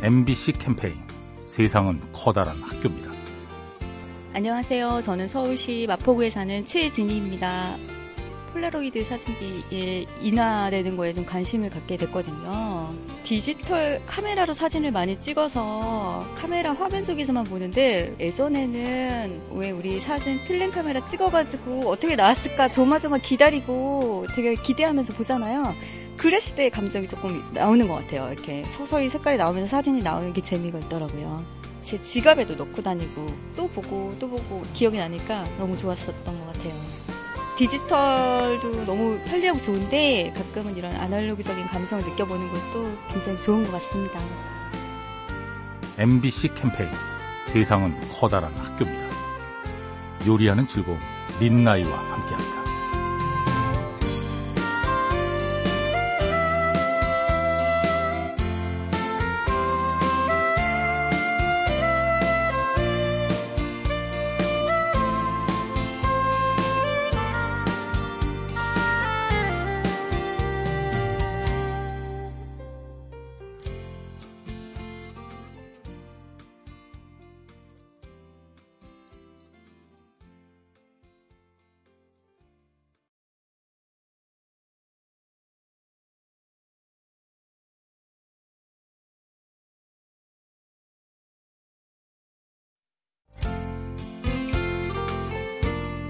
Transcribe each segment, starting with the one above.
MBC 캠페인 세상은 커다란 학교입니다. 안녕하세요. 저는 서울시 마포구에 사는 최진희입니다. 폴라로이드 사진기에 인화되는 거에 좀 관심을 갖게 됐거든요. 디지털 카메라로 사진을 많이 찍어서 카메라 화면 속에서만 보는데 예전에는 왜 우리 사진 필름 카메라 찍어가지고 어떻게 나왔을까 조마조마 기다리고 되게 기대하면서 보잖아요. 그랬을 때 감정이 조금 나오는 것 같아요. 이렇게 서서히 색깔이 나오면서 사진이 나오는 게 재미가 있더라고요. 제 지갑에도 넣고 다니고 또 보고 또 보고 기억이 나니까 너무 좋았었던 것 같아요. 디지털도 너무 편리하고 좋은데 가끔은 이런 아날로그적인 감성을 느껴보는 것도 굉장히 좋은 것 같습니다. MBC 캠페인 세상은 커다란 학교입니다. 요리하는 즐거움 민나이와 함께합니다.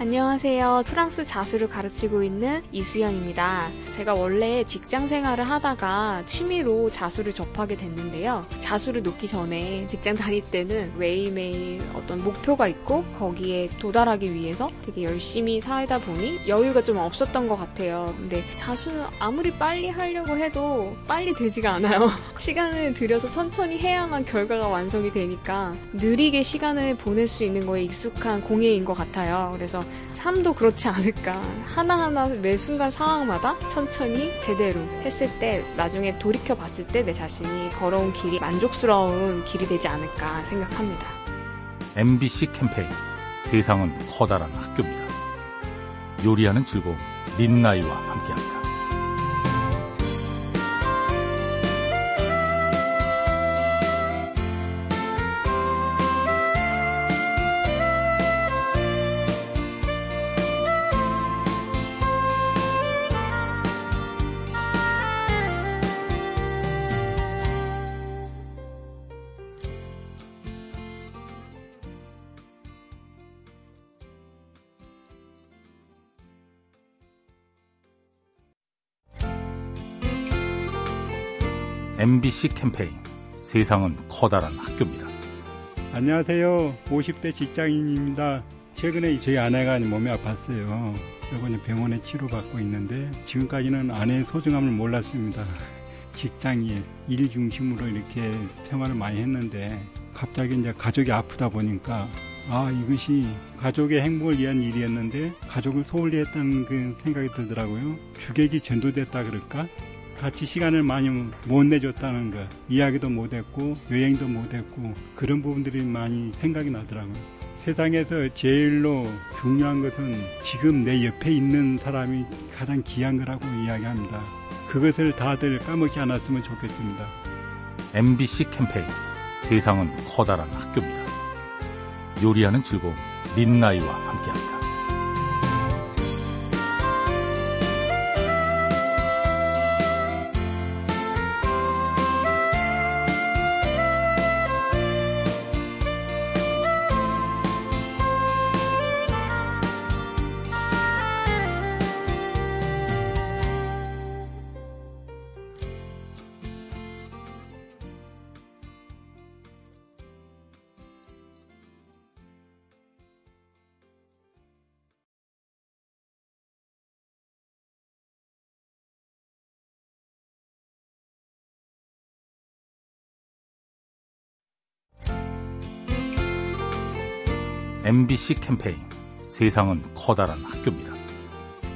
안녕하세요. 프랑스 자수를 가르치고 있는 이수연입니다. 제가 원래 직장 생활을 하다가 취미로 자수를 접하게 됐는데요. 자수를 놓기 전에 직장 다닐 때는 매일매일 어떤 목표가 있고 거기에 도달하기 위해서 되게 열심히 살다 보니 여유가 좀 없었던 것 같아요. 근데 자수는 아무리 빨리 하려고 해도 빨리 되지가 않아요. 시간을 들여서 천천히 해야만 결과가 완성이 되니까 느리게 시간을 보낼 수 있는 거에 익숙한 공예인 것 같아요. 그래서 삶도 그렇지 않을까. 하나하나 매 순간 상황마다 천천히 제대로 했을 때 나중에 돌이켜 봤을 때 내 자신이 걸어온 길이 만족스러운 길이 되지 않을까 생각합니다. MBC 캠페인 세상은 커다란 학교입니다. 요리하는 즐거움 민나이와 함께합니다. MBC 캠페인 세상은 커다란 학교입니다. 안녕하세요. 50대 직장인입니다. 최근에 저희 아내가 몸이 아팠어요. 이번에 병원에 치료받고 있는데 지금까지는 아내의 소중함을 몰랐습니다. 직장일, 일 중심으로 이렇게 생활을 많이 했는데 갑자기 이제 가족이 아프다 보니까 아 이것이 가족의 행복을 위한 일이었는데 가족을 소홀히 했다는 그 생각이 들더라고요. 주객이 전도됐다 그럴까? 같이 시간을 많이 못 내줬다는 거 이야기도 못했고 여행도 못했고 그런 부분들이 많이 생각이 나더라고요. 세상에서 제일로 중요한 것은 지금 내 옆에 있는 사람이 가장 귀한 거라고 이야기합니다. 그것을 다들 까먹지 않았으면 좋겠습니다. MBC 캠페인 세상은 커다란 학교입니다. 요리하는 즐거움 민나이와 함께합니다. MBC 캠페인 세상은 커다란 학교입니다.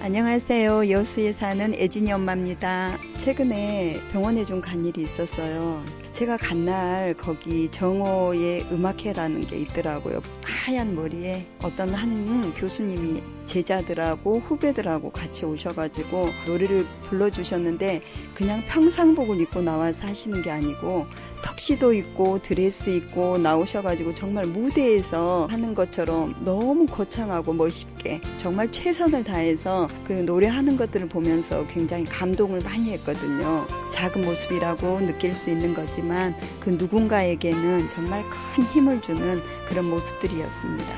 안녕하세요. 여수에 사는 애진이 엄마입니다. 최근에 병원에 좀 간 일이 있었어요. 제가 간 날 거기 정오의 음악회라는 게 있더라고요. 하얀 머리에 어떤 한 교수님이 제자들하고 후배들하고 같이 오셔가지고 노래를 불러주셨는데 그냥 평상복을 입고 나와서 하시는 게 아니고 턱시도 입고 드레스 입고 나오셔가지고 정말 무대에서 하는 것처럼 너무 거창하고 멋있게 정말 최선을 다해서 그 노래하는 것들을 보면서 굉장히 감동을 많이 했거든요. 작은 모습이라고 느낄 수 있는 거지 만 그 누군가에게는 정말 큰 힘을 주는 그런 모습들이었습니다.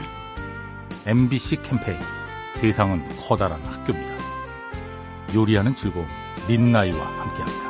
MBC 캠페인 세상은 커다란 학교입니다. 요리하는 즐거움 민나이와 함께합니다.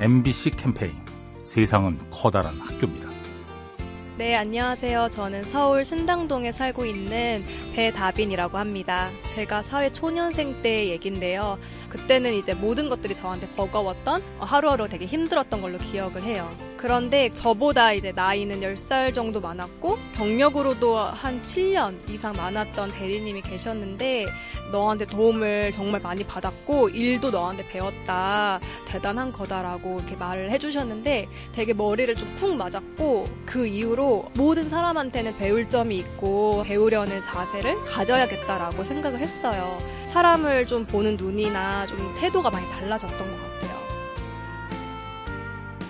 MBC 캠페인 세상은 커다란 학교입니다. 네, 안녕하세요. 저는 서울 신당동에 살고 있는 배다빈이라고 합니다. 제가 사회 초년생 때 얘긴데요. 그때는 이제 모든 것들이 저한테 버거웠던 하루하루 되게 힘들었던 걸로 기억을 해요. 그런데 저보다 이제 나이는 10살 정도 많았고 경력으로도 한 7년 이상 많았던 대리님이 계셨는데 너한테 도움을 정말 많이 받았고 일도 너한테 배웠다. 대단한 거다라고 이렇게 말을 해주셨는데 되게 머리를 좀 쿵 맞았고 그 이후로 모든 사람한테는 배울 점이 있고 배우려는 자세를 가져야겠다라고 생각을 했어요. 사람을 좀 보는 눈이나 좀 태도가 많이 달라졌던 것 같아요.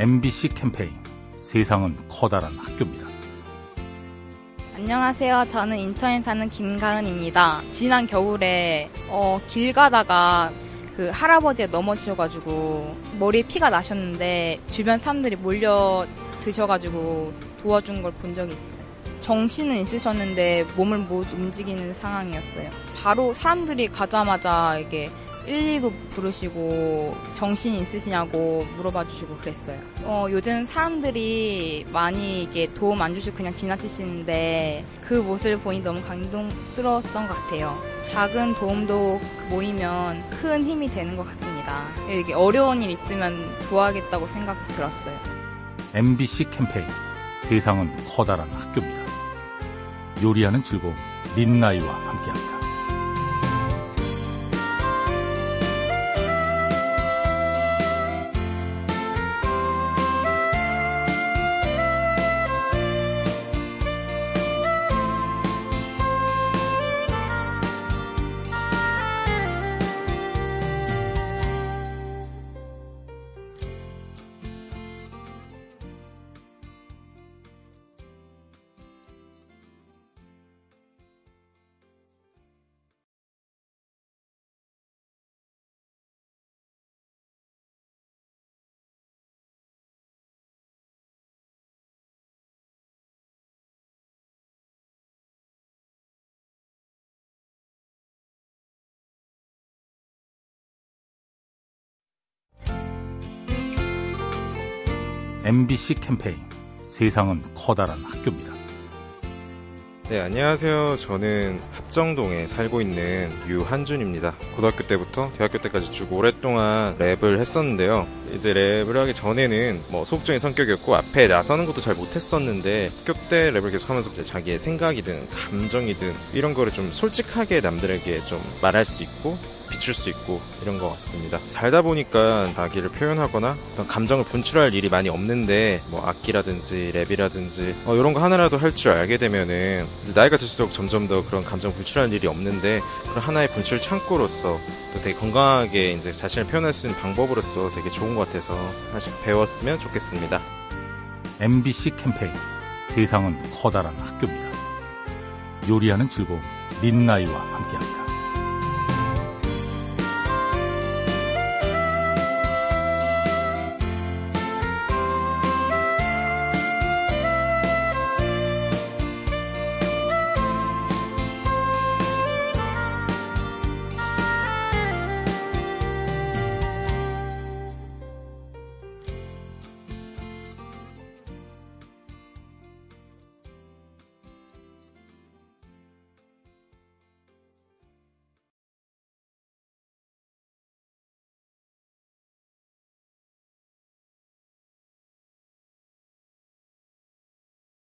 MBC 캠페인 세상은 커다란 학교입니다. 안녕하세요. 저는 인천에 사는 김가은입니다. 지난 겨울에 어, 길 가다가 그 할아버지가 넘어지셔가지고 머리에 피가 나셨는데 주변 사람들이 몰려 드셔가지고 도와준 걸 본 적이 있어요. 정신은 있으셨는데 몸을 못 움직이는 상황이었어요. 바로 사람들이 가자마자 이게 119 부르시고 정신이 있으시냐고 물어봐 주시고 그랬어요. 어, 요즘 사람들이 많이 이게 도움 안 주시고 그냥 지나치시는데 그 모습을 보니 너무 감동스러웠던 것 같아요. 작은 도움도 모이면 큰 힘이 되는 것 같습니다. 이게 어려운 일 있으면 도와야겠다고 생각이 들었어요. MBC 캠페인 세상은 커다란 학교입니다. 요리하는 즐거움 민나이와 함께합니다. MBC 캠페인 세상은 커다란 학교입니다. 네, 안녕하세요. 저는 합정동에 살고 있는 유한준입니다. 고등학교 때부터 대학교 때까지 쭉 오랫동안 랩을 했었는데요. 이제 랩을 하기 전에는 뭐 소극적인 성격이었고 앞에 나서는 것도 잘 못했었는데 학교 때 랩을 계속 하면서 자기의 생각이든 감정이든 이런 거를 좀 솔직하게 남들에게 좀 말할 수 있고 비출 수 있고 이런 것 같습니다. 살다 보니까 자기를 표현하거나 어떤 감정을 분출할 일이 많이 없는데 뭐 악기라든지 랩이라든지 어, 이런 거 하나라도 할 줄 알게 되면은 나이가 들수록 점점 더 그런 감정 분출할 일이 없는데 그런 하나의 분출 창고로서 또 되게 건강하게 이제 자신을 표현할 수 있는 방법으로서 되게 좋은 것 같아서 하나씩 배웠으면 좋겠습니다. MBC 캠페인 세상은 커다란 학교입니다. 요리하는 즐거움 린나이와 함께합니다.